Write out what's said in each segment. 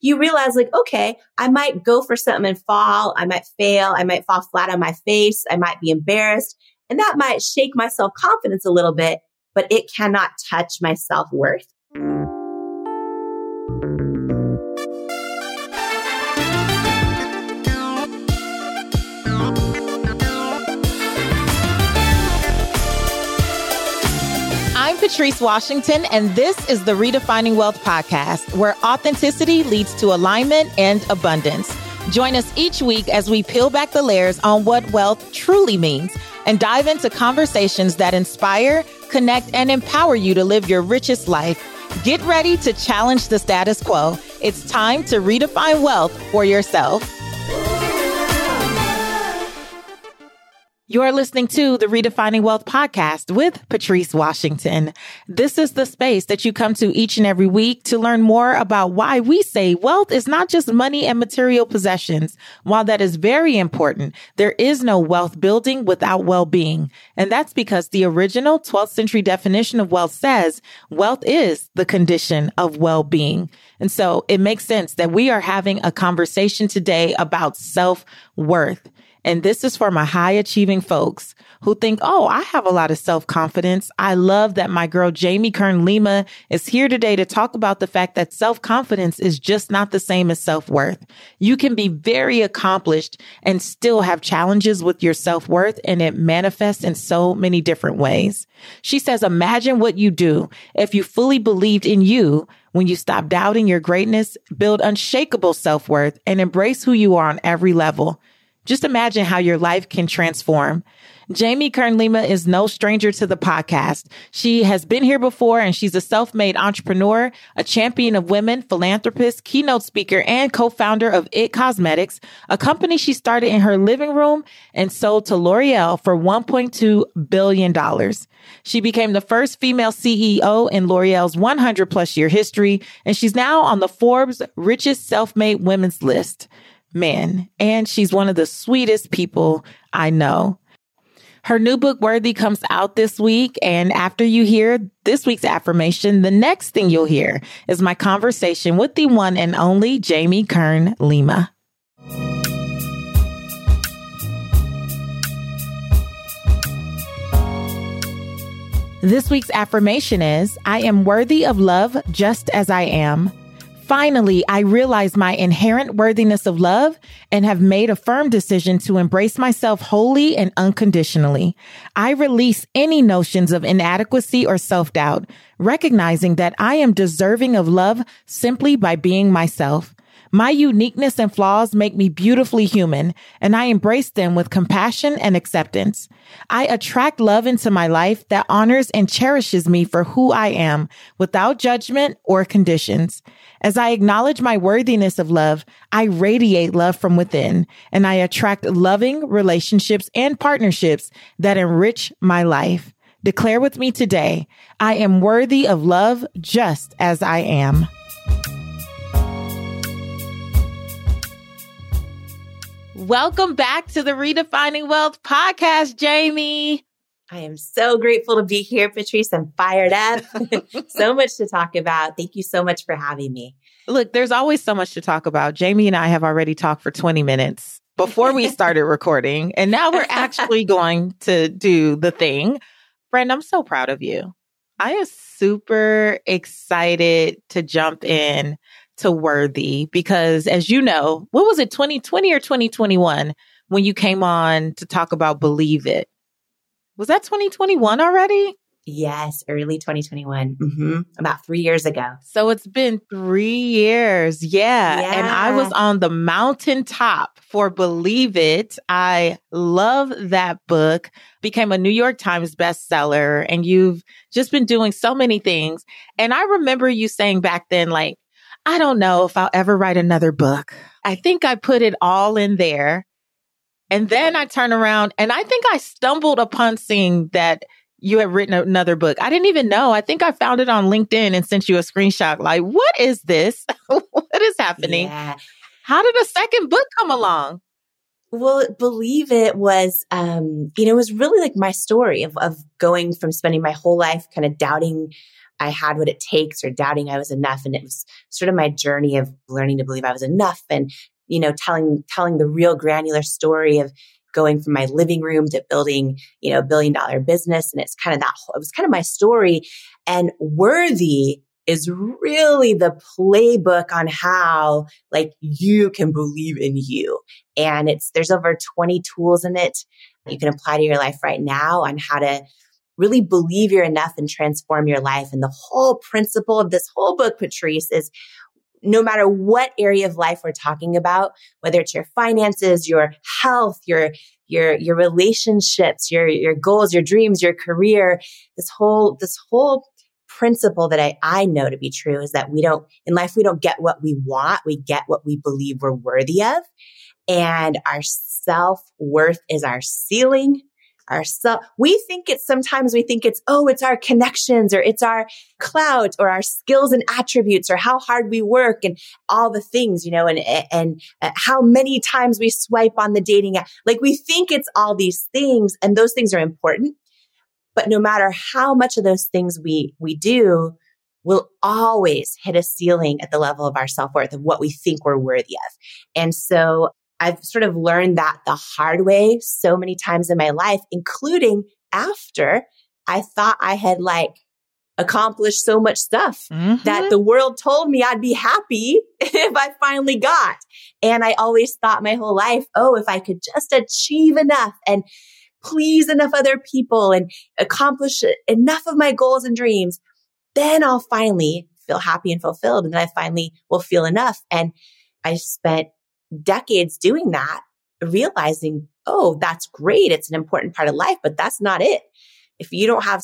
you realize like, okay, I might go for something and fall. I might fail. I might fall flat on my face. I might be embarrassed and that might shake my self confidence a little bit, but it cannot touch my self worth. I'm Patrice Washington, and this is the Redefining Wealth podcast, where authenticity leads to alignment and abundance. Join us each week as we peel back the layers on what wealth truly means and dive into conversations that inspire, connect, and empower you to live your richest life. Get ready to challenge the status quo. It's time to redefine wealth for yourself. You're listening to the Redefining Wealth podcast with Patrice Washington. This is the space that you come to each and every week to learn more about why we say wealth is not just money and material possessions. While that is very important, there is no wealth building without well-being. And that's because the original 12th century definition of wealth says wealth is the condition of well-being. And so it makes sense that we are having a conversation today about self-worth. And this is for my high achieving folks who think, oh, I have a lot of self confidence. I love that my girl Jamie Kern Lima is here today to talk about the fact that self confidence is just not the same as self worth. You can be very accomplished and still have challenges with your self worth and it manifests in so many different ways. She says, imagine what you do if you fully believed in you when you stop doubting your greatness, build unshakable self worth and embrace who you are on every level. Just imagine how your life can transform. Jamie Kern Lima is no stranger to the podcast. She has been here before and she's a self-made entrepreneur, a champion of women, philanthropist, keynote speaker, and co-founder of IT Cosmetics, a company she started in her living room and sold to L'Oreal for $1.2 billion. She became the first female CEO in L'Oreal's 100 plus year history, and she's now on the Forbes richest self-made women's list man. And she's one of the sweetest people I know. Her new book, Worthy, comes out this week. And after you hear this week's affirmation, the next thing you'll hear is my conversation with the one and only Jamie Kern Lima. This week's affirmation is I am worthy of love just as I am. Finally, I realize my inherent worthiness of love and have made a firm decision to embrace myself wholly and unconditionally. I release any notions of inadequacy or self-doubt, recognizing that I am deserving of love simply by being myself. My uniqueness and flaws make me beautifully human, and I embrace them with compassion and acceptance. I attract love into my life that honors and cherishes me for who I am without judgment or conditions. As I acknowledge my worthiness of love, I radiate love from within and I attract loving relationships and partnerships that enrich my life. Declare with me today, I am worthy of love just as I am. Welcome back to the Redefining Wealth podcast, Jamie. I am so grateful to be here, Patrice. I'm fired up. so much to talk about. Thank you so much for having me. Look, there's always so much to talk about. Jamie and I have already talked for 20 minutes before we started recording, and now we're actually going to do the thing. Friend, I'm so proud of you. I am super excited to jump in to Worthy because, as you know, what was it, 2020 or 2021 when you came on to talk about Believe It? Was that 2021 already? Yes, early 2021. Mm-hmm. About three years ago. So it's been three years. Yeah. yeah. And I was on the mountaintop for Believe It. I love that book. Became a New York Times bestseller. And you've just been doing so many things. And I remember you saying back then, like, I don't know if I'll ever write another book. I think I put it all in there. And then I turn around and I think I stumbled upon seeing that you had written another book. I didn't even know. I think I found it on LinkedIn and sent you a screenshot. Like, what is this? what is happening? Yeah. How did a second book come along? Well, believe it was, um, you know, it was really like my story of, of going from spending my whole life kind of doubting I had what it takes or doubting I was enough. And it was sort of my journey of learning to believe I was enough and, you know, telling, telling the real granular story of going from my living room to building, you know, a billion dollar business. And it's kind of that, it was kind of my story and worthy is really the playbook on how like you can believe in you. And it's, there's over 20 tools in it you can apply to your life right now on how to really believe you're enough and transform your life. And the whole principle of this whole book, Patrice, is no matter what area of life we're talking about, whether it's your finances, your health, your your your relationships, your your goals, your dreams, your career, this whole this whole principle that I, I know to be true is that we don't in life we don't get what we want, we get what we believe we're worthy of. And our self-worth is our ceiling our self. We think it's sometimes we think it's, oh, it's our connections or it's our clout or our skills and attributes or how hard we work and all the things, you know, and, and how many times we swipe on the dating app. Like we think it's all these things and those things are important. But no matter how much of those things we, we do, we'll always hit a ceiling at the level of our self worth of what we think we're worthy of. And so I've sort of learned that the hard way so many times in my life, including after I thought I had like accomplished so much stuff mm-hmm. that the world told me I'd be happy if I finally got. And I always thought my whole life, oh, if I could just achieve enough and please enough other people and accomplish enough of my goals and dreams, then I'll finally feel happy and fulfilled. And then I finally will feel enough. And I spent decades doing that, realizing, oh, that's great. It's an important part of life, but that's not it. If you don't have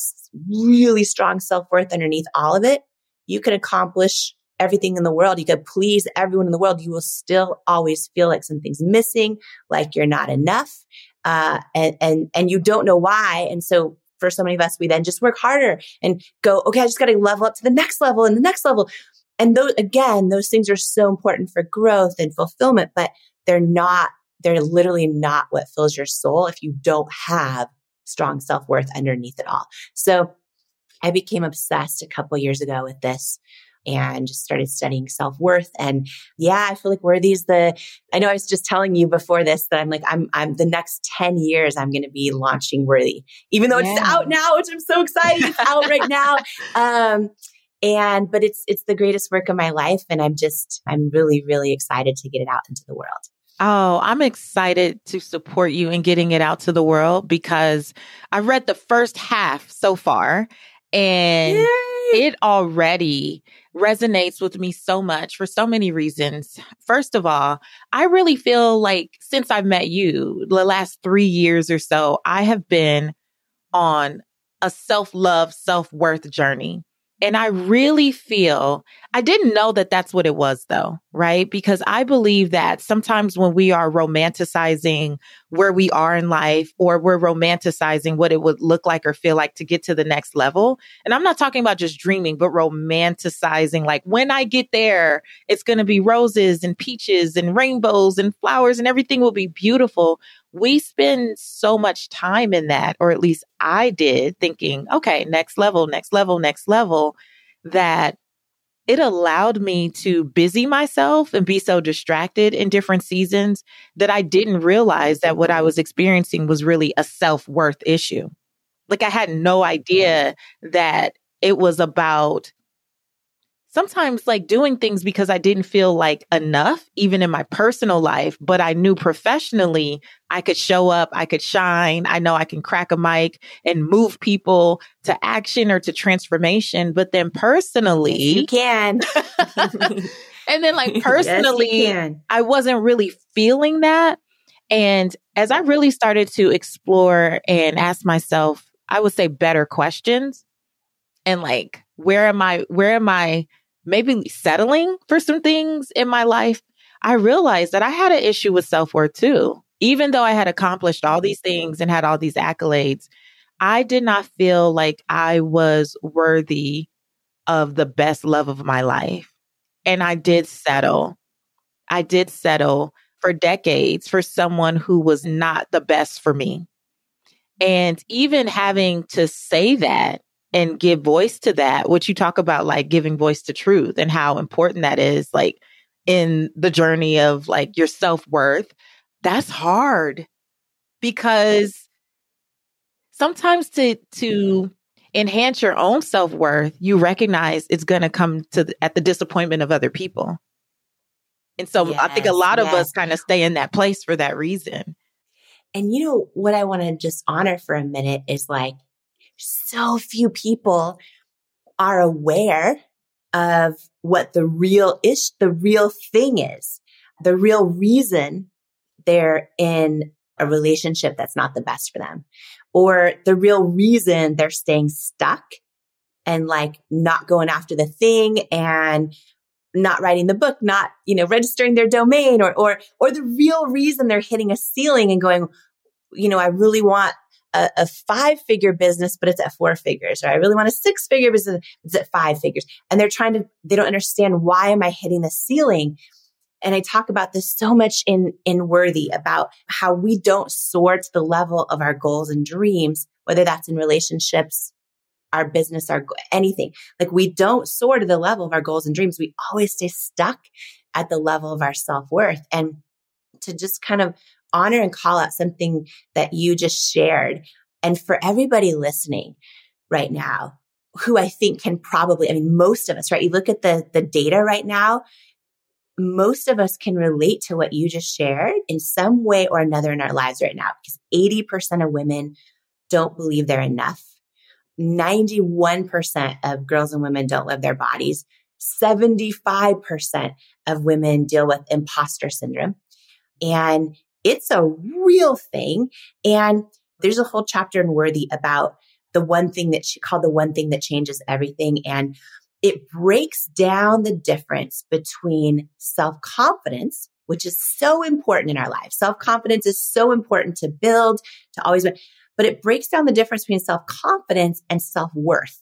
really strong self worth underneath all of it, you can accomplish everything in the world. You could please everyone in the world. You will still always feel like something's missing, like you're not enough. Uh, and, and, and you don't know why. And so for so many of us, we then just work harder and go, okay, I just got to level up to the next level and the next level. And those, again, those things are so important for growth and fulfillment, but they're not, they're literally not what fills your soul if you don't have strong self worth underneath it all. So I became obsessed a couple years ago with this and just started studying self worth. And yeah, I feel like Worthy's the, I know I was just telling you before this that I'm like, I'm, I'm the next 10 years, I'm going to be launching Worthy, even though yeah. it's out now, which I'm so excited. It's out right now. Um, and, but it's, it's the greatest work of my life. And I'm just, I'm really, really excited to get it out into the world. Oh, I'm excited to support you in getting it out to the world because I read the first half so far and Yay! it already resonates with me so much for so many reasons. First of all, I really feel like since I've met you, the last three years or so, I have been on a self love, self worth journey. And I really feel I didn't know that that's what it was though, right? Because I believe that sometimes when we are romanticizing where we are in life or we're romanticizing what it would look like or feel like to get to the next level. And I'm not talking about just dreaming, but romanticizing like when I get there, it's going to be roses and peaches and rainbows and flowers and everything will be beautiful we spend so much time in that, or at least I did, thinking, okay, next level, next level, next level, that it allowed me to busy myself and be so distracted in different seasons that I didn't realize that what I was experiencing was really a self worth issue. Like I had no idea that it was about sometimes like doing things because I didn't feel like enough, even in my personal life, but I knew professionally I could show up, I could shine. I know I can crack a mic and move people to action or to transformation. But then personally, you can. and then like personally, yes, I wasn't really feeling that. And as I really started to explore and ask myself, I would say better questions and like, where am I, where am I maybe settling for some things in my life, I realized that I had an issue with self worth too. Even though I had accomplished all these things and had all these accolades, I did not feel like I was worthy of the best love of my life. And I did settle. I did settle for decades for someone who was not the best for me. And even having to say that and give voice to that. What you talk about, like giving voice to truth and how important that is, like in the journey of like your self worth. That's hard because sometimes to, to, enhance your own self worth, you recognize it's going to come to the, at the disappointment of other people. And so yes, I think a lot yes. of us kind of stay in that place for that reason. And you know what I want to just honor for a minute is like so few people are aware of what the real ish, the real thing is, the real reason they're in a relationship that's not the best for them or the real reason they're staying stuck and like not going after the thing and not writing the book, not, you know, registering their domain or, or, or the real reason they're hitting a ceiling and going, you know, I really want a, a five figure business, but it's at four figures, or I really want a six figure business, it's at five figures. And they're trying to, they don't understand why am I hitting the ceiling? And I talk about this so much in, in Worthy about how we don't soar to the level of our goals and dreams, whether that's in relationships, our business, our anything. Like we don't soar to the level of our goals and dreams. We always stay stuck at the level of our self worth. And to just kind of honor and call out something that you just shared. And for everybody listening right now, who I think can probably, I mean, most of us, right? You look at the, the data right now, most of us can relate to what you just shared in some way or another in our lives right now, because 80% of women don't believe they're enough. 91% of girls and women don't love their bodies. 75% of women deal with imposter syndrome. And it's a real thing. And there's a whole chapter in Worthy about the one thing that she called the one thing that changes everything. And it breaks down the difference between self confidence, which is so important in our lives. Self confidence is so important to build, to always, but it breaks down the difference between self confidence and self worth.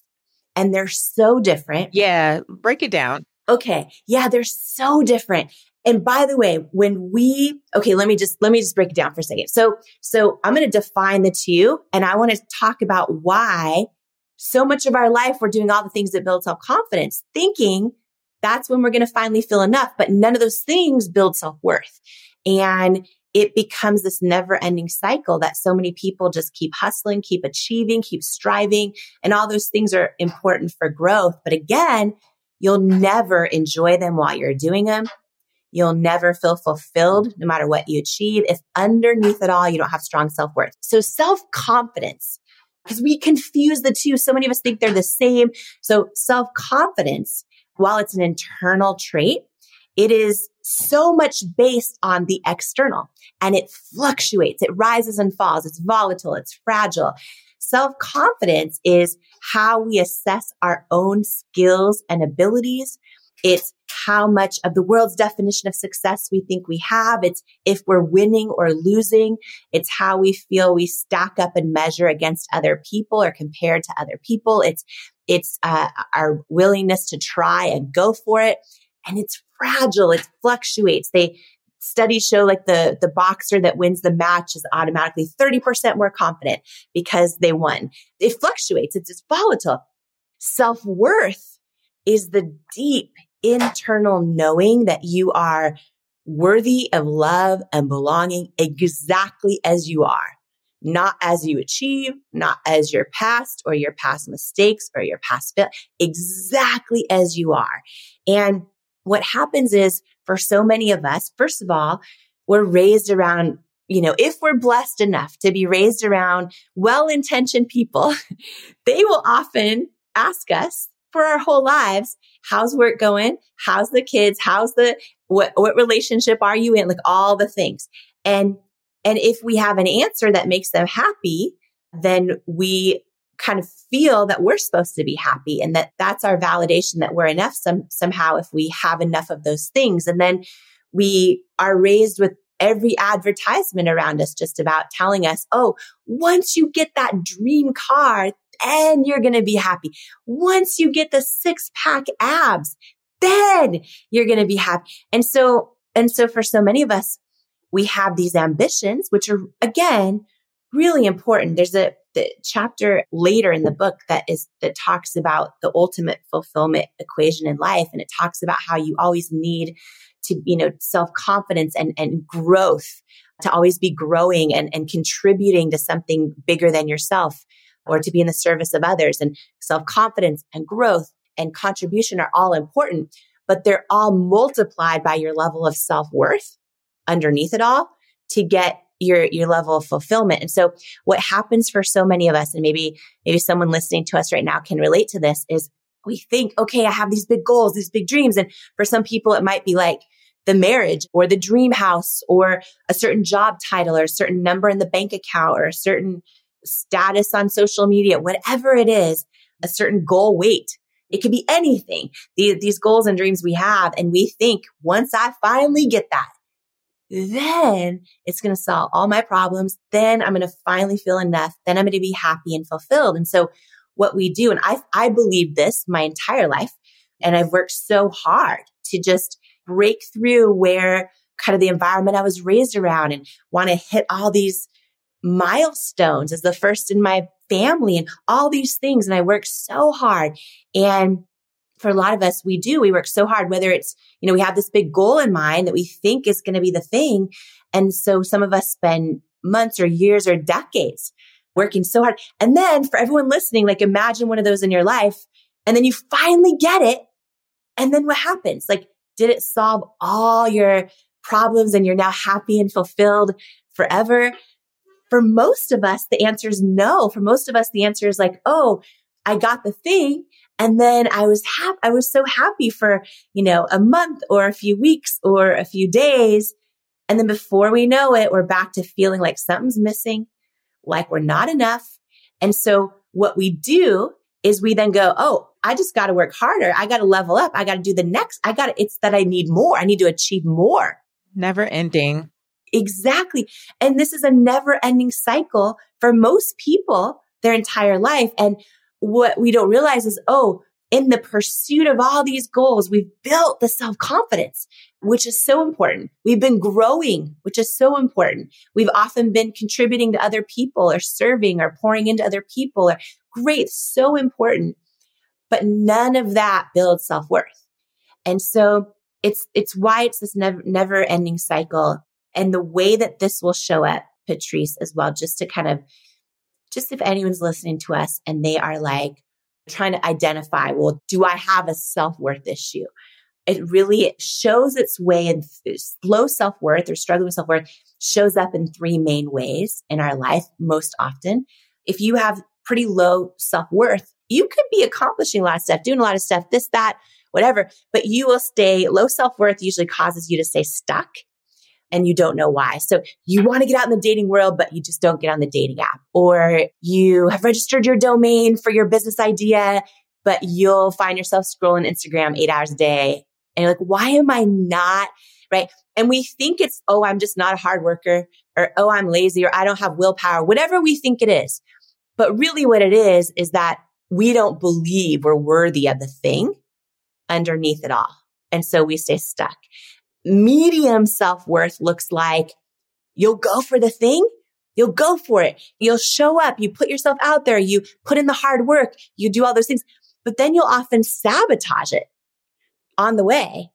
And they're so different. Yeah. Break it down. Okay. Yeah. They're so different. And by the way, when we, okay, let me just, let me just break it down for a second. So, so I'm going to define the two and I want to talk about why so much of our life we're doing all the things that build self confidence, thinking that's when we're going to finally feel enough. But none of those things build self worth. And it becomes this never ending cycle that so many people just keep hustling, keep achieving, keep striving. And all those things are important for growth. But again, you'll never enjoy them while you're doing them. You'll never feel fulfilled no matter what you achieve if underneath it all you don't have strong self worth. So self confidence, because we confuse the two. So many of us think they're the same. So self confidence, while it's an internal trait, it is so much based on the external and it fluctuates. It rises and falls. It's volatile. It's fragile. Self confidence is how we assess our own skills and abilities. It's how much of the world's definition of success we think we have. It's if we're winning or losing. It's how we feel we stack up and measure against other people or compared to other people. It's, it's, uh, our willingness to try and go for it. And it's fragile. It fluctuates. They, studies show like the, the boxer that wins the match is automatically 30% more confident because they won. It fluctuates. It's, it's volatile. Self worth is the deep internal knowing that you are worthy of love and belonging exactly as you are, not as you achieve, not as your past or your past mistakes or your past fail, exactly as you are. And what happens is for so many of us, first of all, we're raised around you know, if we're blessed enough to be raised around well intentioned people, they will often ask us for our whole lives. How's work going? How's the kids? How's the, what, what relationship are you in? Like all the things. And, and if we have an answer that makes them happy, then we kind of feel that we're supposed to be happy and that that's our validation that we're enough some, somehow if we have enough of those things. And then we are raised with every advertisement around us just about telling us, oh, once you get that dream car, then you're going to be happy. Once you get the six pack abs, then you're going to be happy. And so, and so for so many of us, we have these ambitions, which are again, really important. There's a, the chapter later in the book that is that talks about the ultimate fulfillment equation in life and it talks about how you always need to you know self-confidence and and growth to always be growing and, and contributing to something bigger than yourself or to be in the service of others and self-confidence and growth and contribution are all important but they're all multiplied by your level of self-worth underneath it all to get your your level of fulfillment. And so what happens for so many of us and maybe maybe someone listening to us right now can relate to this is we think, okay, I have these big goals, these big dreams and for some people it might be like the marriage or the dream house or a certain job title or a certain number in the bank account or a certain status on social media, whatever it is, a certain goal weight. It could be anything. These, these goals and dreams we have. And we think once I finally get that, then it's going to solve all my problems. Then I'm going to finally feel enough. Then I'm going to be happy and fulfilled. And so what we do, and I, I believe this my entire life, and I've worked so hard to just break through where kind of the environment I was raised around and want to hit all these milestones as the first in my family and all these things. And I worked so hard. And for a lot of us, we do. We work so hard, whether it's, you know, we have this big goal in mind that we think is going to be the thing. And so some of us spend months or years or decades working so hard. And then for everyone listening, like imagine one of those in your life and then you finally get it. And then what happens? Like, did it solve all your problems and you're now happy and fulfilled forever? For most of us, the answer is no. For most of us, the answer is like, oh, I got the thing and then I was happy. I was so happy for, you know, a month or a few weeks or a few days. And then before we know it, we're back to feeling like something's missing, like we're not enough. And so what we do is we then go, Oh, I just got to work harder. I got to level up. I got to do the next. I got to, it's that I need more. I need to achieve more. Never ending. Exactly. And this is a never ending cycle for most people their entire life. And what we don't realize is, oh, in the pursuit of all these goals, we've built the self confidence, which is so important. We've been growing, which is so important. We've often been contributing to other people or serving or pouring into other people or great, so important. But none of that builds self worth. And so it's, it's why it's this never, never ending cycle. And the way that this will show up, Patrice, as well, just to kind of just if anyone's listening to us and they are like trying to identify, well, do I have a self worth issue? It really shows its way in low self worth or struggling with self worth shows up in three main ways in our life most often. If you have pretty low self worth, you could be accomplishing a lot of stuff, doing a lot of stuff, this, that, whatever, but you will stay low self worth usually causes you to stay stuck and you don't know why. So you want to get out in the dating world, but you just don't get on the dating app or you have registered your domain for your business idea, but you'll find yourself scrolling Instagram eight hours a day. And you're like, why am I not? Right. And we think it's, oh, I'm just not a hard worker or, oh, I'm lazy or I don't have willpower, whatever we think it is. But really what it is, is that we don't believe we're worthy of the thing underneath it all. And so we stay stuck medium self worth looks like you'll go for the thing. You'll go for it. You'll show up. You put yourself out there. You put in the hard work. You do all those things, but then you'll often sabotage it on the way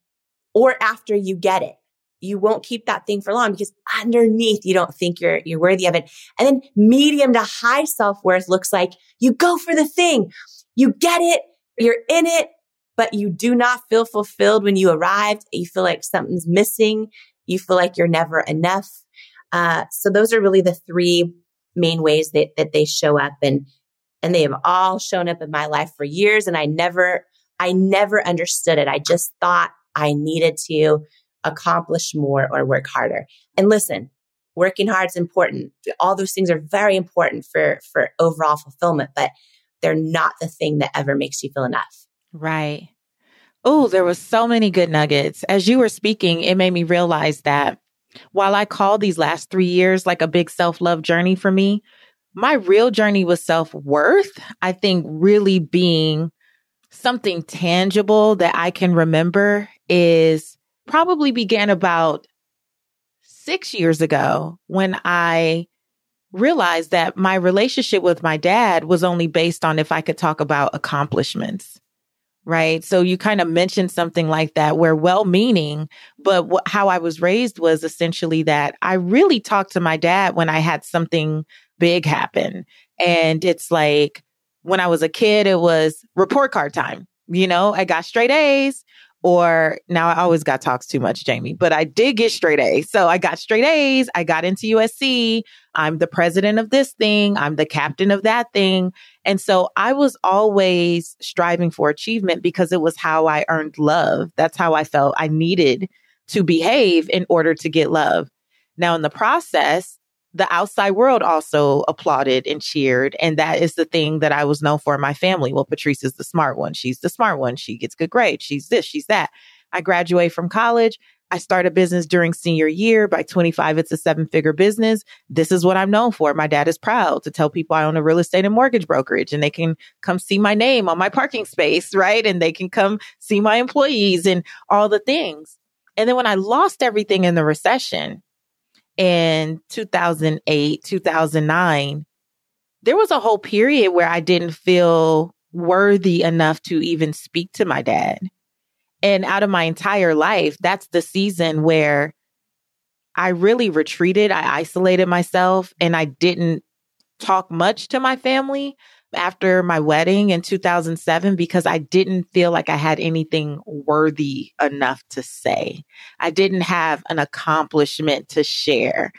or after you get it. You won't keep that thing for long because underneath you don't think you're, you're worthy of it. And then medium to high self worth looks like you go for the thing. You get it. You're in it but you do not feel fulfilled when you arrived. You feel like something's missing. You feel like you're never enough. Uh, so those are really the three main ways that, that they show up and, and they have all shown up in my life for years. And I never, I never understood it. I just thought I needed to accomplish more or work harder. And listen, working hard is important. All those things are very important for, for overall fulfillment, but they're not the thing that ever makes you feel enough. Right. Oh, there was so many good nuggets. As you were speaking, it made me realize that while I call these last three years like a big self love journey for me, my real journey was self worth. I think really being something tangible that I can remember is probably began about six years ago when I realized that my relationship with my dad was only based on if I could talk about accomplishments. Right. So you kind of mentioned something like that where well meaning, but wh- how I was raised was essentially that I really talked to my dad when I had something big happen. And it's like when I was a kid, it was report card time. You know, I got straight A's or now I always got talks too much, Jamie, but I did get straight A's. So I got straight A's. I got into USC. I'm the president of this thing. I'm the captain of that thing. And so I was always striving for achievement because it was how I earned love. That's how I felt I needed to behave in order to get love. Now, in the process, the outside world also applauded and cheered. And that is the thing that I was known for in my family. Well, Patrice is the smart one. She's the smart one. She gets good grades. She's this, she's that. I graduate from college. I start a business during senior year. By 25, it's a seven figure business. This is what I'm known for. My dad is proud to tell people I own a real estate and mortgage brokerage and they can come see my name on my parking space, right? And they can come see my employees and all the things. And then when I lost everything in the recession, in 2008, 2009, there was a whole period where I didn't feel worthy enough to even speak to my dad. And out of my entire life, that's the season where I really retreated. I isolated myself and I didn't talk much to my family after my wedding in 2007 because I didn't feel like I had anything worthy enough to say. I didn't have an accomplishment to share.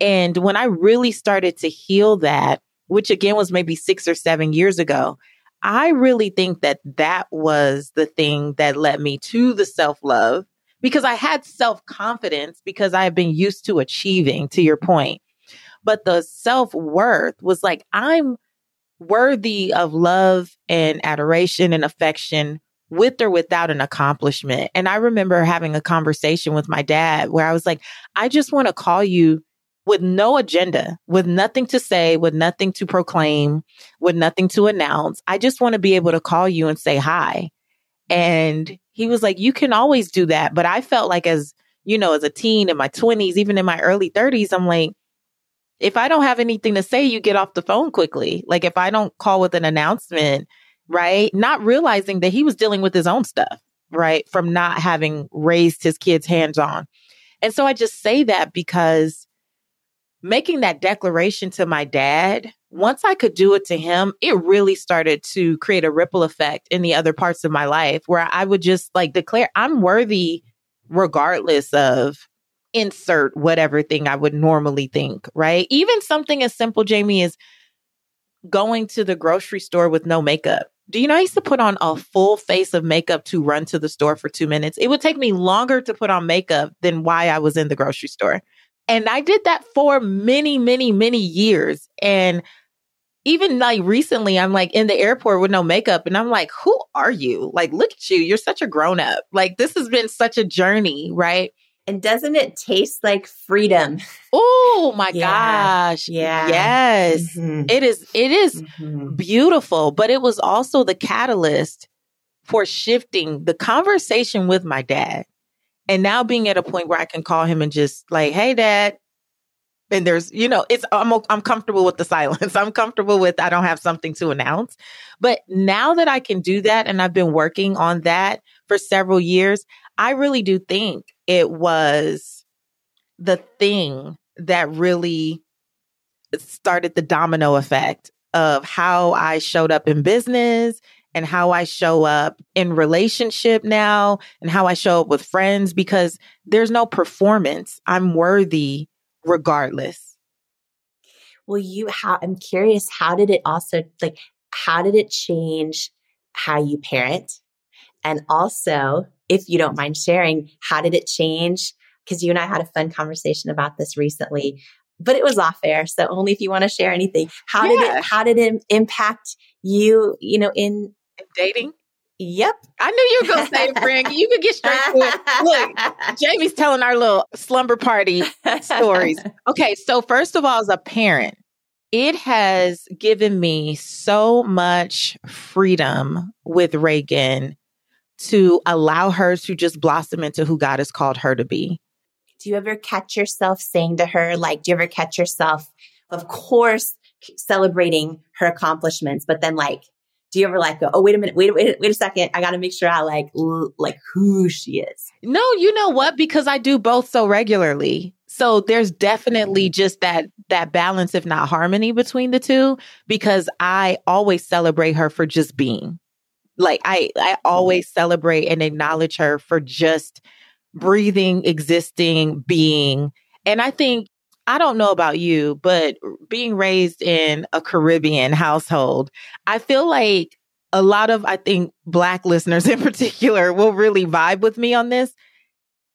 And when I really started to heal that, which again was maybe six or seven years ago, I really think that that was the thing that led me to the self love because I had self confidence because I have been used to achieving, to your point. But the self worth was like, I'm worthy of love and adoration and affection with or without an accomplishment. And I remember having a conversation with my dad where I was like, I just want to call you with no agenda, with nothing to say, with nothing to proclaim, with nothing to announce. I just want to be able to call you and say hi. And he was like, You can always do that. But I felt like, as you know, as a teen in my 20s, even in my early 30s, I'm like, if I don't have anything to say, you get off the phone quickly. Like if I don't call with an announcement, right? Not realizing that he was dealing with his own stuff, right? From not having raised his kids hands on. And so I just say that because making that declaration to my dad, once I could do it to him, it really started to create a ripple effect in the other parts of my life where I would just like declare I'm worthy regardless of insert whatever thing I would normally think, right? Even something as simple, Jamie, is going to the grocery store with no makeup. Do you know I used to put on a full face of makeup to run to the store for two minutes? It would take me longer to put on makeup than why I was in the grocery store. And I did that for many, many, many years. And even like recently, I'm like in the airport with no makeup and I'm like, who are you? Like, look at you. You're such a grown up. Like, this has been such a journey, right? And doesn't it taste like freedom? Oh my yeah. gosh. Yeah. Yes. Mm-hmm. It is it is mm-hmm. beautiful, but it was also the catalyst for shifting the conversation with my dad. And now being at a point where I can call him and just like, "Hey dad." And there's, you know, it's I'm I'm comfortable with the silence. I'm comfortable with I don't have something to announce. But now that I can do that and I've been working on that for several years, I really do think it was the thing that really started the domino effect of how I showed up in business and how I show up in relationship now and how I show up with friends because there's no performance. I'm worthy regardless. Well, you how I'm curious, how did it also like how did it change how you parent? And also, if you don't mind sharing, how did it change? Because you and I had a fun conversation about this recently, but it was off air. So only if you want to share anything. How yeah. did it, how did it impact you, you know, in, in dating? Yep. I knew you were going to say it, Frank. You could get straight to it. Look, Jamie's telling our little slumber party stories. Okay. So, first of all, as a parent, it has given me so much freedom with Reagan to allow her to just blossom into who God has called her to be. Do you ever catch yourself saying to her, like, do you ever catch yourself of course, celebrating her accomplishments, but then like, do you ever like go, oh, wait a minute, wait, wait, wait a second. I got to make sure I like, l- like who she is. No, you know what? Because I do both so regularly. So there's definitely just that, that balance, if not harmony between the two, because I always celebrate her for just being like, I, I always mm-hmm. celebrate and acknowledge her for just breathing, existing, being. And I think I don't know about you, but being raised in a Caribbean household, I feel like a lot of, I think, Black listeners in particular will really vibe with me on this.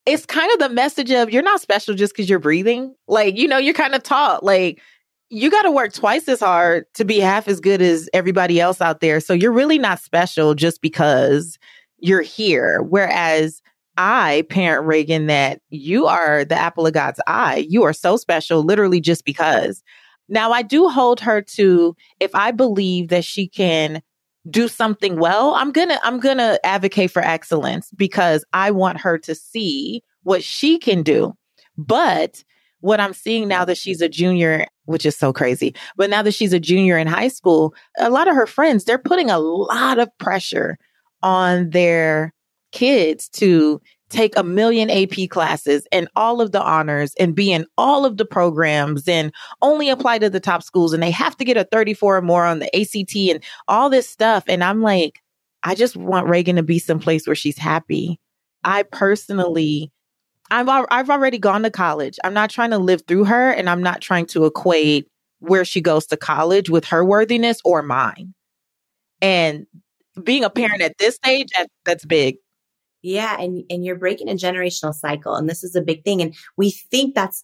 It's kind of the message of you're not special just because you're breathing. Like, you know, you're kind of taught, like, you got to work twice as hard to be half as good as everybody else out there. So you're really not special just because you're here. Whereas I parent Reagan that you are the apple of God's eye. You are so special, literally just because. Now, I do hold her to if I believe that she can do something well, I'm going to I'm going to advocate for excellence because I want her to see what she can do. But what I'm seeing now that she's a junior, which is so crazy, but now that she's a junior in high school, a lot of her friends, they're putting a lot of pressure on their kids to take a million AP classes and all of the honors and be in all of the programs and only apply to the top schools and they have to get a 34 or more on the ACT and all this stuff. And I'm like, I just want Reagan to be someplace where she's happy. I personally, I've, I've already gone to college. I'm not trying to live through her and I'm not trying to equate where she goes to college with her worthiness or mine. And being a parent at this stage, that, that's big. Yeah. And, and you're breaking a generational cycle. And this is a big thing. And we think that's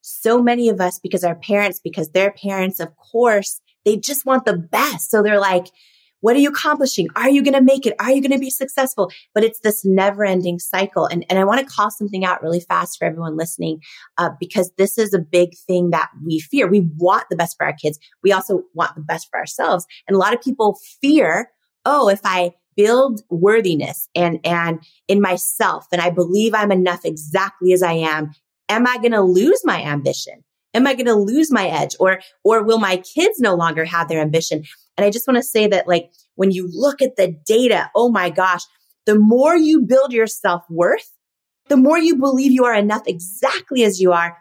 so many of us because our parents, because their parents, of course, they just want the best. So they're like, what are you accomplishing? Are you going to make it? Are you going to be successful? But it's this never ending cycle. And, and I want to call something out really fast for everyone listening, uh, because this is a big thing that we fear. We want the best for our kids. We also want the best for ourselves. And a lot of people fear, oh, if I build worthiness and, and in myself, and I believe I'm enough exactly as I am, am I going to lose my ambition? Am I going to lose my edge or, or will my kids no longer have their ambition? And I just want to say that like when you look at the data, oh my gosh, the more you build your self worth, the more you believe you are enough exactly as you are,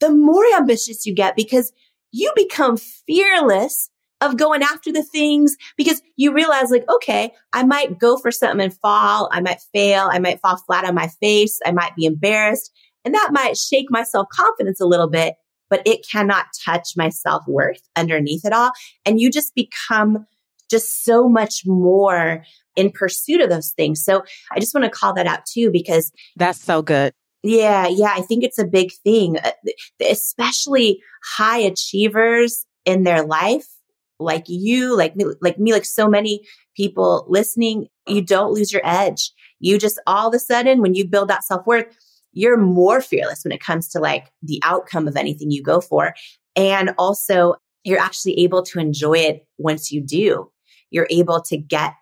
the more ambitious you get because you become fearless of going after the things because you realize like, okay, I might go for something and fall. I might fail. I might fall flat on my face. I might be embarrassed and that might shake my self confidence a little bit, but it cannot touch my self worth underneath it all. And you just become just so much more in pursuit of those things. So I just want to call that out too, because that's so good. Yeah. Yeah. I think it's a big thing, uh, especially high achievers in their life like you, like me, like me, like so many people listening, you don't lose your edge. You just all of a sudden, when you build that self worth, you're more fearless when it comes to like the outcome of anything you go for. And also you're actually able to enjoy it once you do. You're able to get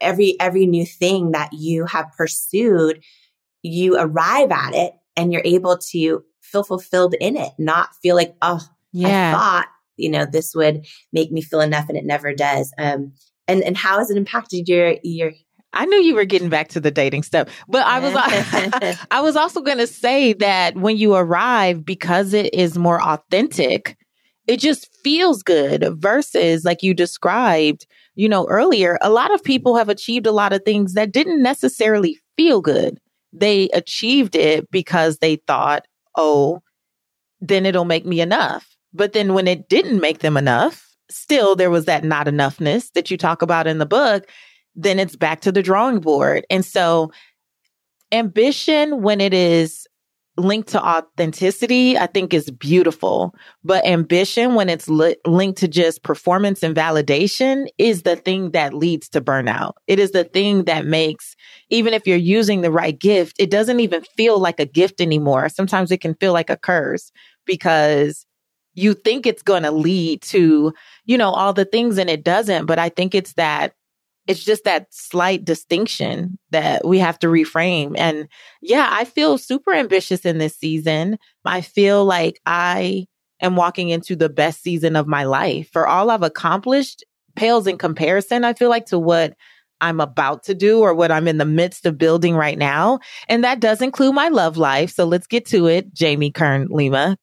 every, every new thing that you have pursued. You arrive at it and you're able to feel fulfilled in it, not feel like, oh, yeah. I thought you know, this would make me feel enough and it never does. Um, and, and how has it impacted your, your, I knew you were getting back to the dating stuff, but I was I was also going to say that when you arrive because it is more authentic, it just feels good versus like you described, you know, earlier, a lot of people have achieved a lot of things that didn't necessarily feel good. They achieved it because they thought, "Oh, then it'll make me enough." But then when it didn't make them enough, still there was that not enoughness that you talk about in the book. Then it's back to the drawing board. And so ambition, when it is linked to authenticity, I think is beautiful. But ambition, when it's li- linked to just performance and validation, is the thing that leads to burnout. It is the thing that makes, even if you're using the right gift, it doesn't even feel like a gift anymore. Sometimes it can feel like a curse because you think it's going to lead to, you know, all the things and it doesn't. But I think it's that it's just that slight distinction that we have to reframe. And yeah, I feel super ambitious in this season. I feel like I am walking into the best season of my life. For all I've accomplished pales in comparison, I feel like, to what I'm about to do or what I'm in the midst of building right now. And that does include my love life. So let's get to it, Jamie Kern Lima.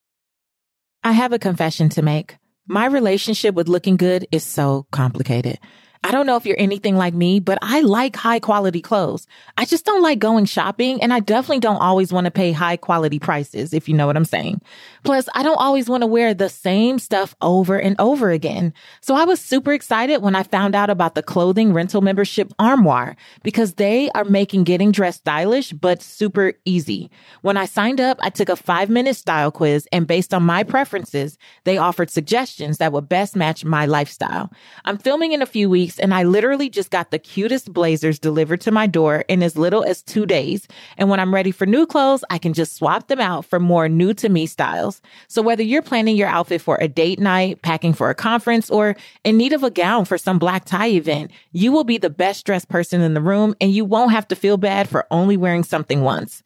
I have a confession to make. My relationship with looking good is so complicated. I don't know if you're anything like me, but I like high quality clothes. I just don't like going shopping and I definitely don't always want to pay high quality prices, if you know what I'm saying. Plus, I don't always want to wear the same stuff over and over again. So I was super excited when I found out about the clothing rental membership Armoire because they are making getting dressed stylish, but super easy. When I signed up, I took a five minute style quiz and based on my preferences, they offered suggestions that would best match my lifestyle. I'm filming in a few weeks and I literally just got the cutest blazers delivered to my door in as little as two days. And when I'm ready for new clothes, I can just swap them out for more new to me styles. So whether you're planning your outfit for a date night, packing for a conference, or in need of a gown for some black tie event, you will be the best dressed person in the room and you won't have to feel bad for only wearing something once.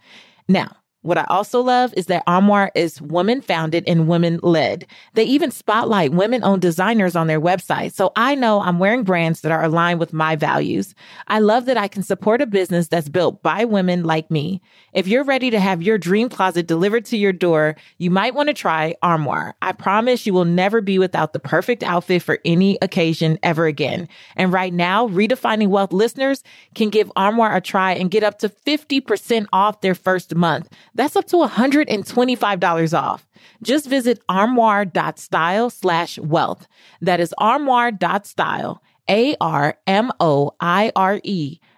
Now, what I also love is that Armoire is women founded and women led. They even spotlight women owned designers on their website. So I know I'm wearing brands that are aligned with my values. I love that I can support a business that's built by women like me. If you're ready to have your dream closet delivered to your door, you might want to try Armoire. I promise you will never be without the perfect outfit for any occasion ever again. And right now, Redefining Wealth listeners can give Armoire a try and get up to 50% off their first month. That's up to $125 off. Just visit armoire.style slash wealth. That is armoire.style, A-R-M-O-I-R-E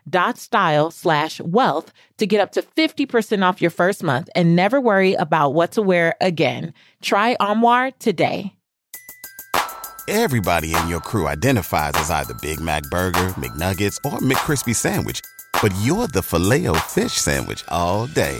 dot style slash wealth to get up to 50% off your first month and never worry about what to wear again. Try Armoire today. Everybody in your crew identifies as either Big Mac Burger, McNuggets, or McCrispy Sandwich, but you're the filet fish Sandwich all day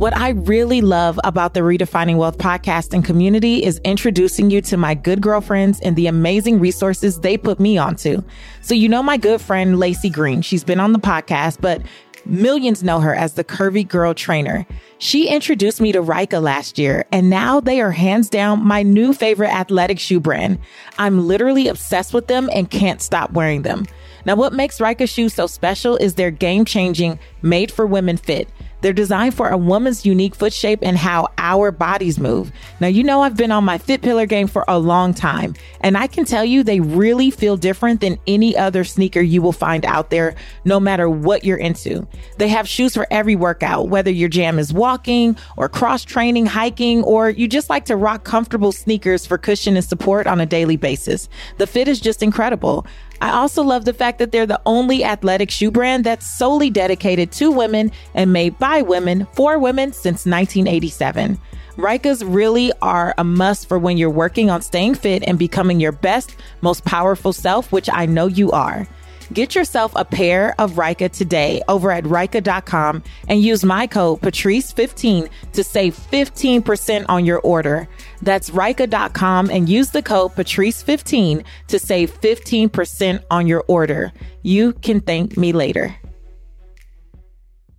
What I really love about the Redefining Wealth podcast and community is introducing you to my good girlfriends and the amazing resources they put me onto. So, you know, my good friend, Lacey Green, she's been on the podcast, but millions know her as the curvy girl trainer. She introduced me to Ryka last year, and now they are hands down my new favorite athletic shoe brand. I'm literally obsessed with them and can't stop wearing them. Now, what makes Ryka shoes so special is their game changing, made for women fit. They're designed for a woman's unique foot shape and how our bodies move. Now, you know, I've been on my fit pillar game for a long time, and I can tell you they really feel different than any other sneaker you will find out there, no matter what you're into. They have shoes for every workout, whether your jam is walking or cross training, hiking, or you just like to rock comfortable sneakers for cushion and support on a daily basis. The fit is just incredible. I also love the fact that they're the only athletic shoe brand that's solely dedicated to women and made by women for women since 1987. Rykas really are a must for when you're working on staying fit and becoming your best, most powerful self, which I know you are. Get yourself a pair of Ryka today over at Ryka.com and use my code Patrice15 to save 15% on your order. That's Ryka.com and use the code Patrice15 to save 15% on your order. You can thank me later.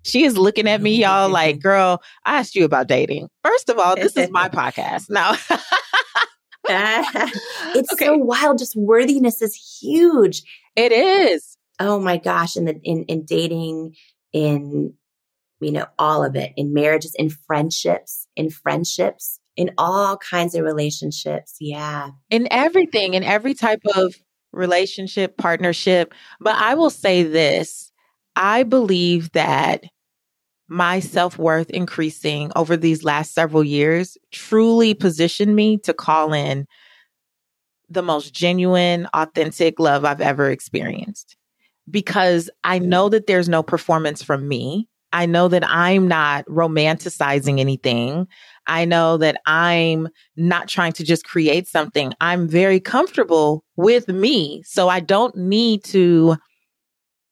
She is looking at me, y'all, like, girl, I asked you about dating. First of all, this is my podcast. Now, it's okay. so wild. Just worthiness is huge. It is. Oh my gosh. In the in in dating, in you know, all of it, in marriages, in friendships, in friendships, in all kinds of relationships. Yeah. In everything, in every type of relationship, partnership. But I will say this I believe that my self worth increasing over these last several years truly positioned me to call in the most genuine, authentic love I've ever experienced. Because I know that there's no performance from me. I know that I'm not romanticizing anything. I know that I'm not trying to just create something. I'm very comfortable with me. So I don't need to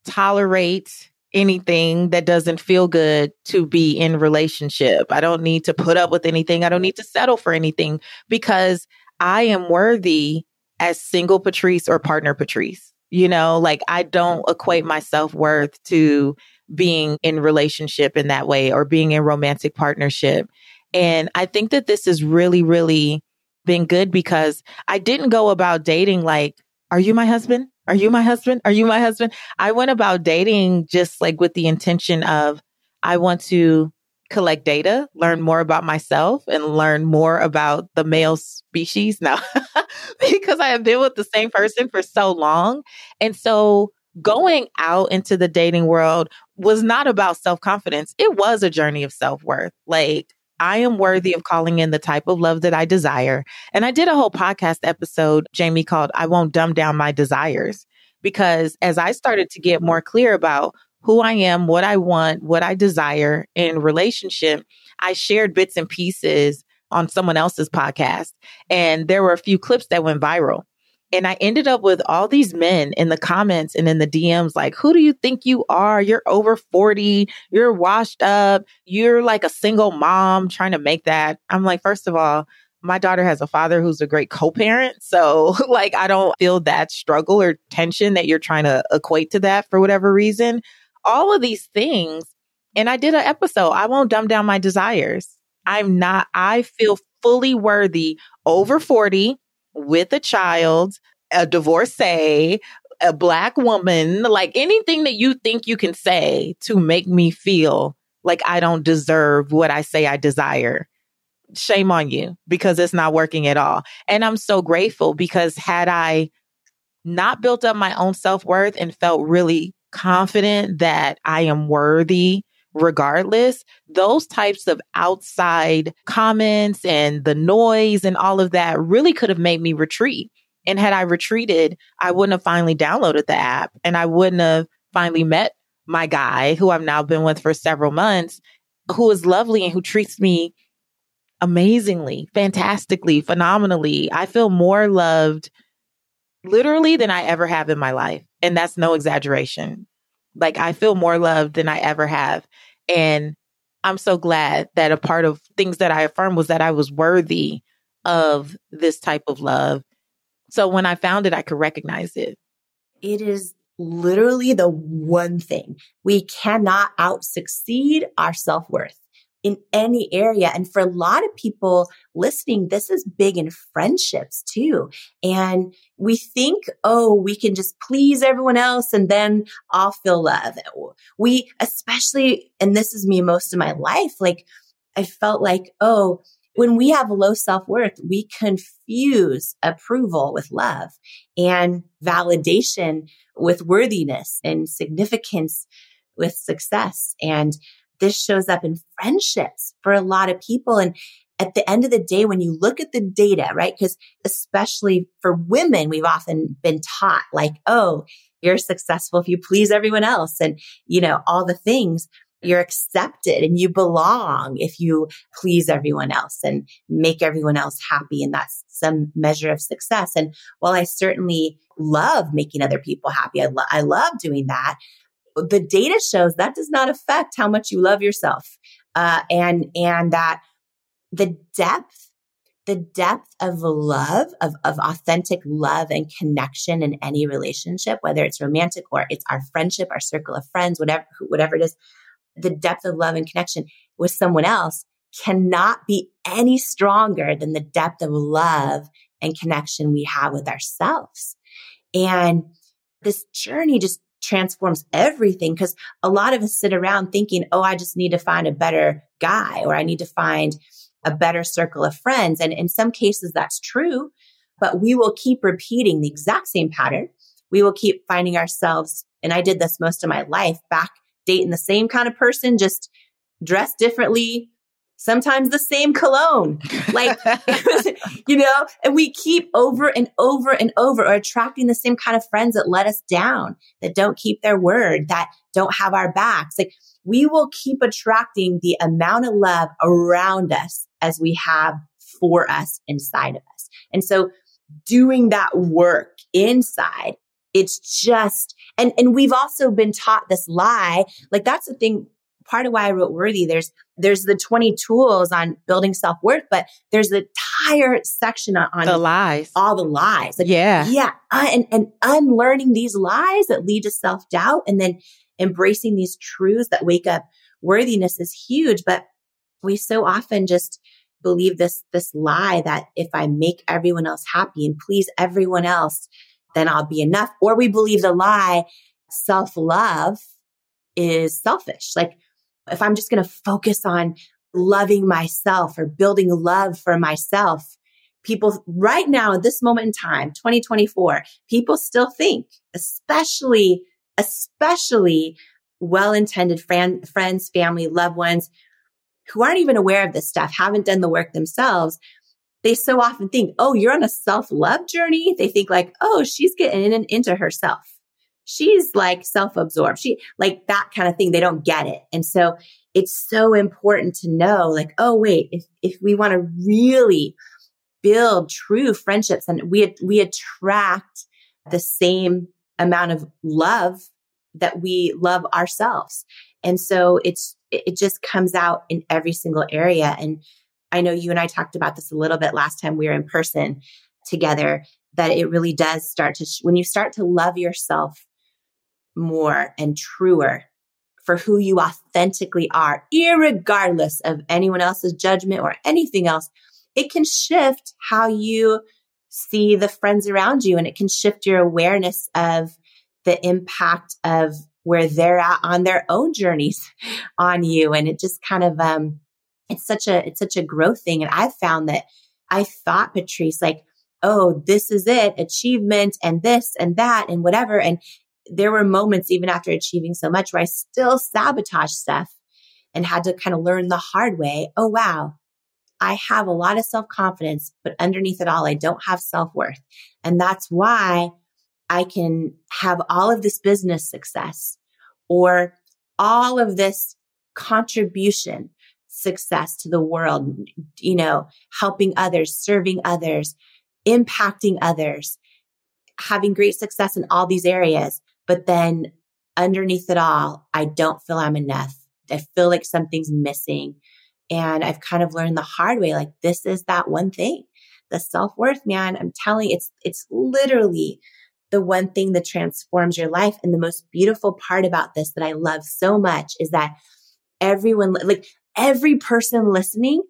tolerate anything that doesn't feel good to be in relationship. I don't need to put up with anything. I don't need to settle for anything because I am worthy as single Patrice or partner Patrice. You know, like I don't equate my self worth to being in relationship in that way or being in romantic partnership. And I think that this has really, really been good because I didn't go about dating like, are you my husband? Are you my husband? Are you my husband? I went about dating just like with the intention of, I want to collect data, learn more about myself and learn more about the male species now because I have been with the same person for so long. And so going out into the dating world was not about self confidence. It was a journey of self worth. Like, I am worthy of calling in the type of love that I desire. And I did a whole podcast episode, Jamie called I Won't Dumb Down My Desires. Because as I started to get more clear about who I am, what I want, what I desire in relationship, I shared bits and pieces on someone else's podcast. And there were a few clips that went viral. And I ended up with all these men in the comments and in the DMs like, who do you think you are? You're over 40. You're washed up. You're like a single mom trying to make that. I'm like, first of all, my daughter has a father who's a great co-parent. So like, I don't feel that struggle or tension that you're trying to equate to that for whatever reason. All of these things. And I did an episode. I won't dumb down my desires. I'm not, I feel fully worthy over 40 with a child, a divorcee, a black woman, like anything that you think you can say to make me feel like I don't deserve what I say I desire. Shame on you because it's not working at all. And I'm so grateful because had I not built up my own self worth and felt really confident that I am worthy regardless, those types of outside comments and the noise and all of that really could have made me retreat. And had I retreated, I wouldn't have finally downloaded the app and I wouldn't have finally met my guy who I've now been with for several months, who is lovely and who treats me amazingly, fantastically, phenomenally. I feel more loved literally than I ever have in my life. And that's no exaggeration. Like I feel more loved than I ever have. And I'm so glad that a part of things that I affirmed was that I was worthy of this type of love. So when I found it, I could recognize it. It is literally the one thing we cannot out succeed our self worth in any area. And for a lot of people listening, this is big in friendships too. And we think, oh, we can just please everyone else and then I'll feel love. We, especially, and this is me most of my life, like I felt like, oh, when we have low self worth, we confuse approval with love and validation with worthiness and significance with success. And this shows up in friendships for a lot of people. And at the end of the day, when you look at the data, right? Because especially for women, we've often been taught like, oh, you're successful if you please everyone else and, you know, all the things. You're accepted and you belong if you please everyone else and make everyone else happy. And that's some measure of success. And while I certainly love making other people happy, I, lo- I love doing that the data shows that does not affect how much you love yourself. Uh, and, and that the depth, the depth of love, of, of authentic love and connection in any relationship, whether it's romantic or it's our friendship, our circle of friends, whatever, whatever it is, the depth of love and connection with someone else cannot be any stronger than the depth of love and connection we have with ourselves. And this journey just transforms everything because a lot of us sit around thinking, oh, I just need to find a better guy or I need to find a better circle of friends. And in some cases, that's true, but we will keep repeating the exact same pattern. We will keep finding ourselves, and I did this most of my life back dating the same kind of person, just dressed differently, sometimes the same cologne. Like, you know, and we keep over and over and over or attracting the same kind of friends that let us down, that don't keep their word, that don't have our backs. Like we will keep attracting the amount of love around us as we have for us inside of us. And so doing that work inside it's just, and, and we've also been taught this lie. Like that's the thing. Part of why I wrote Worthy, there's, there's the 20 tools on building self worth, but there's the entire section on, on the lies, all the lies. Like, yeah. Yeah. Uh, and, and unlearning these lies that lead to self doubt and then embracing these truths that wake up worthiness is huge. But we so often just believe this, this lie that if I make everyone else happy and please everyone else, then I'll be enough. Or we believe the lie, self love is selfish. Like if I'm just going to focus on loving myself or building love for myself, people right now at this moment in time, 2024, people still think, especially, especially well-intended friend, friends, family, loved ones who aren't even aware of this stuff, haven't done the work themselves, they so often think, oh, you're on a self love journey. They think like, oh, she's getting in and into herself. She's like self absorbed. She like that kind of thing. They don't get it. And so it's so important to know like, oh, wait, if, if we want to really build true friendships and we, we attract the same amount of love that we love ourselves. And so it's, it just comes out in every single area. And I know you and I talked about this a little bit last time we were in person together, that it really does start to, sh- when you start to love yourself more and truer for who you authentically are, regardless of anyone else's judgment or anything else, it can shift how you see the friends around you and it can shift your awareness of the impact of where they're at on their own journeys on you. And it just kind of, um, it's such a, it's such a growth thing. And I've found that I thought, Patrice, like, oh, this is it, achievement and this and that and whatever. And there were moments even after achieving so much where I still sabotaged stuff and had to kind of learn the hard way. Oh, wow. I have a lot of self confidence, but underneath it all, I don't have self worth. And that's why I can have all of this business success or all of this contribution success to the world, you know, helping others, serving others, impacting others, having great success in all these areas. But then underneath it all, I don't feel I'm enough. I feel like something's missing. And I've kind of learned the hard way, like this is that one thing. The self-worth, man, I'm telling you, it's, it's literally the one thing that transforms your life. And the most beautiful part about this that I love so much is that everyone, like every person listening,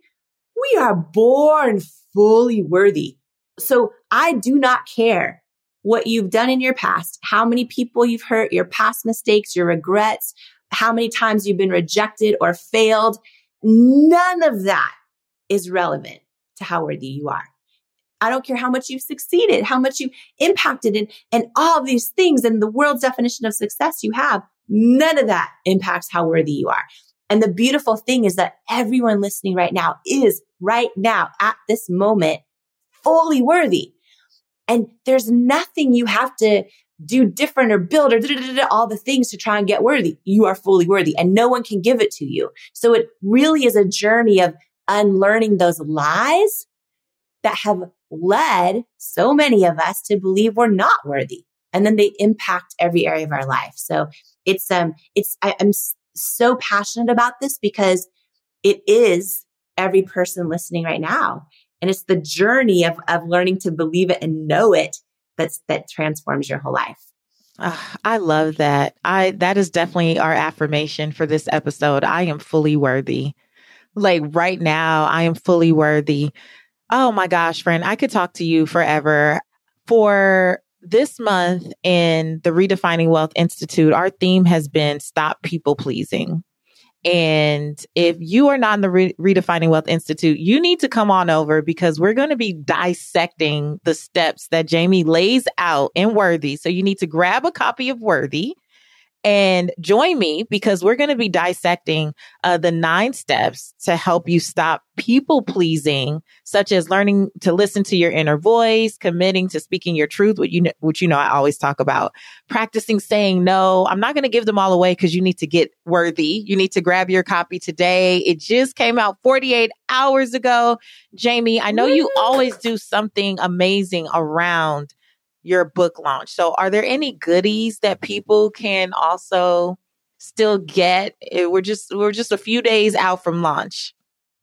we are born fully worthy. So I do not care what you've done in your past, how many people you've hurt, your past mistakes, your regrets, how many times you've been rejected or failed. None of that is relevant to how worthy you are. I don't care how much you've succeeded, how much you've impacted and, and all these things and the world's definition of success you have. None of that impacts how worthy you are. And the beautiful thing is that everyone listening right now is right now at this moment fully worthy. And there's nothing you have to do different or build or all the things to try and get worthy. You are fully worthy and no one can give it to you. So it really is a journey of unlearning those lies that have led so many of us to believe we're not worthy. And then they impact every area of our life. So it's, um, it's, I, I'm so passionate about this because it is every person listening right now. And it's the journey of, of learning to believe it and know it that's, that transforms your whole life. Uh, I love that. I that is definitely our affirmation for this episode. I am fully worthy. Like right now, I am fully worthy. Oh my gosh, friend, I could talk to you forever. For this month in the Redefining Wealth Institute, our theme has been stop people pleasing. And if you are not in the Re- Redefining Wealth Institute, you need to come on over because we're going to be dissecting the steps that Jamie lays out in Worthy. So you need to grab a copy of Worthy and join me because we're going to be dissecting uh, the nine steps to help you stop people pleasing, such as learning to listen to your inner voice, committing to speaking your truth, which you know, which you know I always talk about, practicing saying no. I'm not going to give them all away because you need to get worthy. You need to grab your copy today. It just came out 48 hours ago. Jamie, I know you always do something amazing around your book launch. So are there any goodies that people can also still get? Eh, we're just we're just a few days out from launch.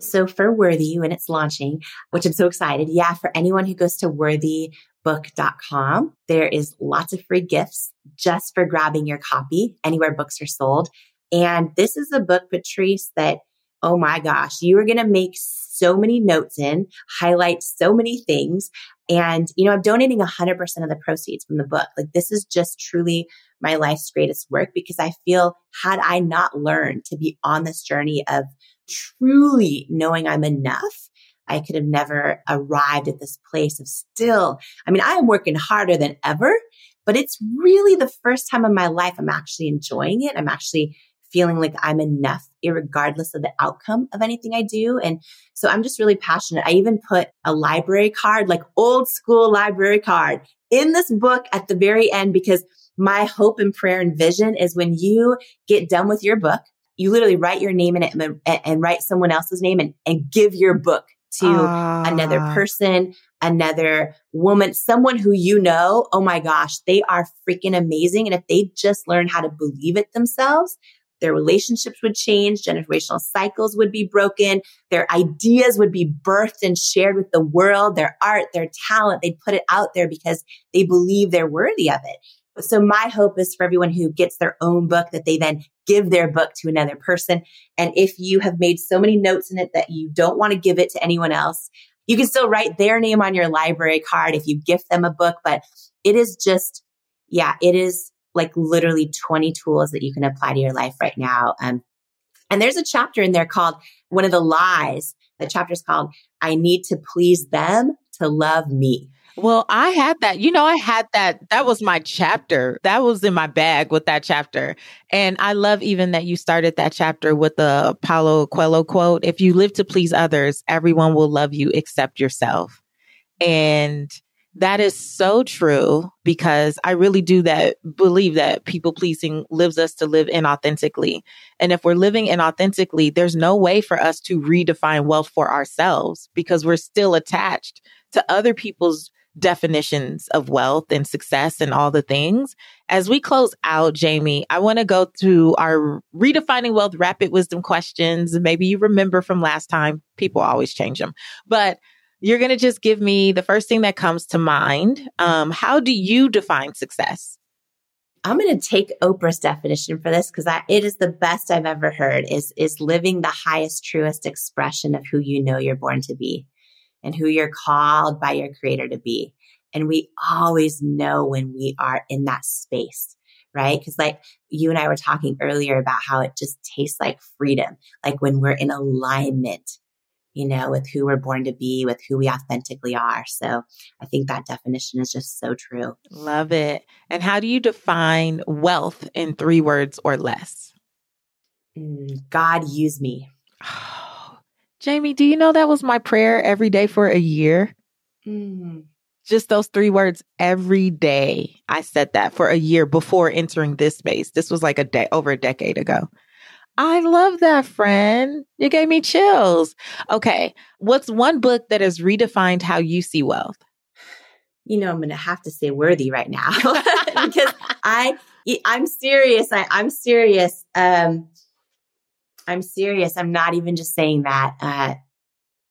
So for Worthy, when it's launching, which I'm so excited. Yeah, for anyone who goes to worthybook.com, there is lots of free gifts just for grabbing your copy anywhere books are sold. And this is a book, Patrice, that, oh my gosh, you are going to make so many notes in, highlight so many things. And, you know, I'm donating 100% of the proceeds from the book. Like this is just truly my life's greatest work because I feel had I not learned to be on this journey of truly knowing I'm enough, I could have never arrived at this place of still. I mean, I am working harder than ever, but it's really the first time in my life I'm actually enjoying it. I'm actually feeling like I'm enough, regardless of the outcome of anything I do. And so I'm just really passionate. I even put a library card, like old school library card in this book at the very end because my hope and prayer and vision is when you get done with your book, you literally write your name in it and, and write someone else's name and, and give your book to uh. another person, another woman, someone who you know, oh my gosh, they are freaking amazing. And if they just learn how to believe it themselves, their relationships would change, generational cycles would be broken, their ideas would be birthed and shared with the world, their art, their talent, they'd put it out there because they believe they're worthy of it. So my hope is for everyone who gets their own book that they then give their book to another person. And if you have made so many notes in it that you don't want to give it to anyone else, you can still write their name on your library card if you gift them a book, but it is just, yeah, it is like literally 20 tools that you can apply to your life right now. Um, and there's a chapter in there called one of the lies. The chapter is called I need to please them to love me. Well, I had that. You know, I had that. That was my chapter. That was in my bag with that chapter. And I love even that you started that chapter with the Paulo Coelho quote If you live to please others, everyone will love you except yourself. And that is so true because I really do that believe that people pleasing lives us to live inauthentically. And if we're living inauthentically, there's no way for us to redefine wealth for ourselves because we're still attached to other people's definitions of wealth and success and all the things. As we close out, Jamie, I want to go to our redefining wealth rapid wisdom questions. Maybe you remember from last time. People always change them, but you're going to just give me the first thing that comes to mind. Um, how do you define success? I'm going to take Oprah's definition for this because it is the best I've ever heard is, is living the highest, truest expression of who you know you're born to be and who you're called by your creator to be. And we always know when we are in that space, right? Cause like you and I were talking earlier about how it just tastes like freedom, like when we're in alignment you know, with who we're born to be, with who we authentically are. So I think that definition is just so true. Love it. And how do you define wealth in three words or less? Mm, God use me. Jamie, do you know that was my prayer every day for a year? Mm. Just those three words every day. I said that for a year before entering this space. This was like a day over a decade ago. I love that, friend. You gave me chills. Okay. What's one book that has redefined how you see wealth? You know, I'm going to have to say worthy right now because I, I'm serious. I, I'm serious. Um, I'm serious. I'm not even just saying that. Uh,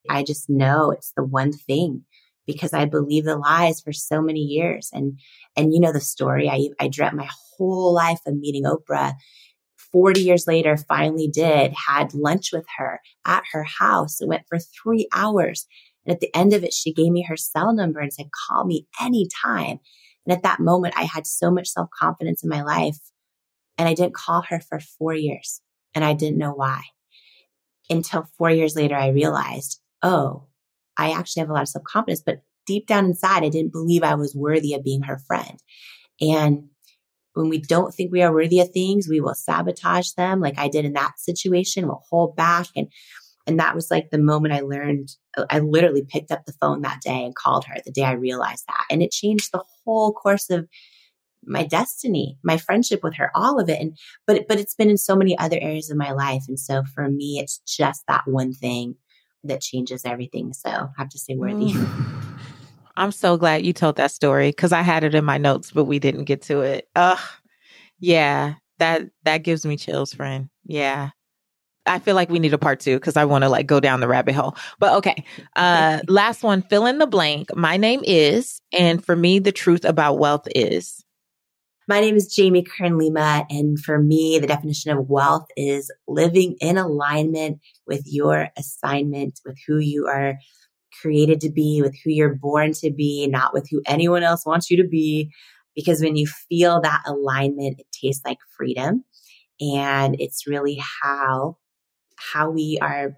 I just know it's the one thing because I believe the lies for so many years. And, and you know, the story, I, I dreamt my whole life of meeting Oprah 40 years later, finally did, had lunch with her at her house. It went for three hours. And at the end of it, she gave me her cell number and said, call me anytime. And at that moment, I had so much self confidence in my life. And I didn't call her for four years. And I didn't know why. Until four years later, I realized, oh, I actually have a lot of self confidence, but deep down inside, I didn't believe I was worthy of being her friend. And when we don't think we are worthy of things, we will sabotage them like I did in that situation. We'll hold back. And, and that was like the moment I learned, I literally picked up the phone that day and called her the day I realized that. And it changed the whole course of my destiny, my friendship with her, all of it. And, but, but it's been in so many other areas of my life. And so for me, it's just that one thing that changes everything. So I have to say worthy. Mm. I'm so glad you told that story because I had it in my notes, but we didn't get to it. Ugh. Yeah, that that gives me chills, friend. Yeah. I feel like we need a part two because I want to like go down the rabbit hole. But okay. Uh last one, fill in the blank. My name is, and for me, the truth about wealth is. My name is Jamie Kern Lima. And for me, the definition of wealth is living in alignment with your assignment, with who you are created to be, with who you're born to be, not with who anyone else wants you to be. Because when you feel that alignment, it tastes like freedom. And it's really how, how we are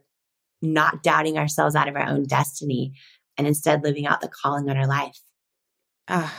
not doubting ourselves out of our own destiny and instead living out the calling on our life. Ah,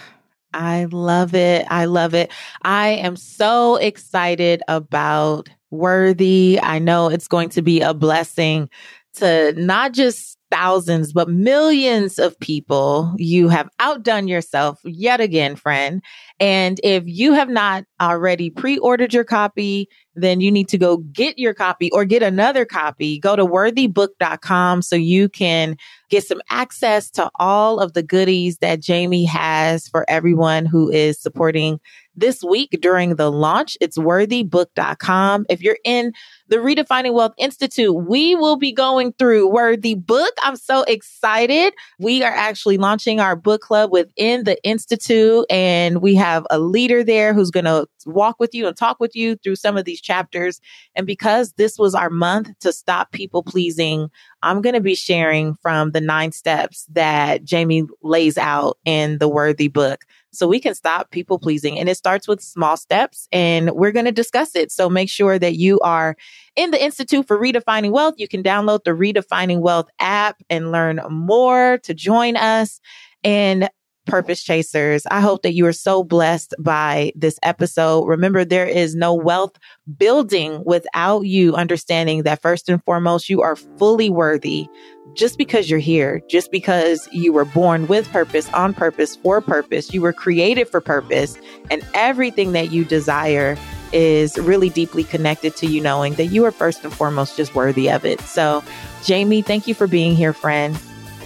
I love it. I love it. I am so excited about Worthy. I know it's going to be a blessing to not just thousands, but millions of people. You have outdone yourself yet again, friend. And if you have not already pre ordered your copy, then you need to go get your copy or get another copy. Go to worthybook.com so you can get some access to all of the goodies that Jamie has for everyone who is supporting this week during the launch. It's worthybook.com. If you're in the Redefining Wealth Institute, we will be going through Worthy Book. I'm so excited. We are actually launching our book club within the Institute, and we have a leader there who's going to walk with you and talk with you through some of these chapters. And because this was our month to stop people pleasing, I'm going to be sharing from the nine steps that Jamie lays out in the Worthy book so we can stop people pleasing. And it starts with small steps and we're going to discuss it. So make sure that you are in the Institute for Redefining Wealth. You can download the Redefining Wealth app and learn more to join us. And purpose chasers. I hope that you are so blessed by this episode. Remember, there is no wealth building without you understanding that first and foremost, you are fully worthy just because you're here, just because you were born with purpose, on purpose, for purpose, you were created for purpose, and everything that you desire is really deeply connected to you knowing that you are first and foremost just worthy of it. So, Jamie, thank you for being here, friend.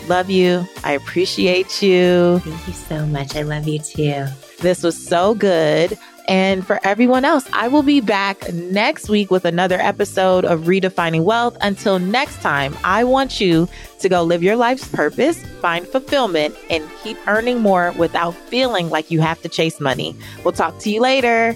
Love you. I appreciate you. Thank you so much. I love you too. This was so good. And for everyone else, I will be back next week with another episode of Redefining Wealth. Until next time, I want you to go live your life's purpose, find fulfillment, and keep earning more without feeling like you have to chase money. We'll talk to you later.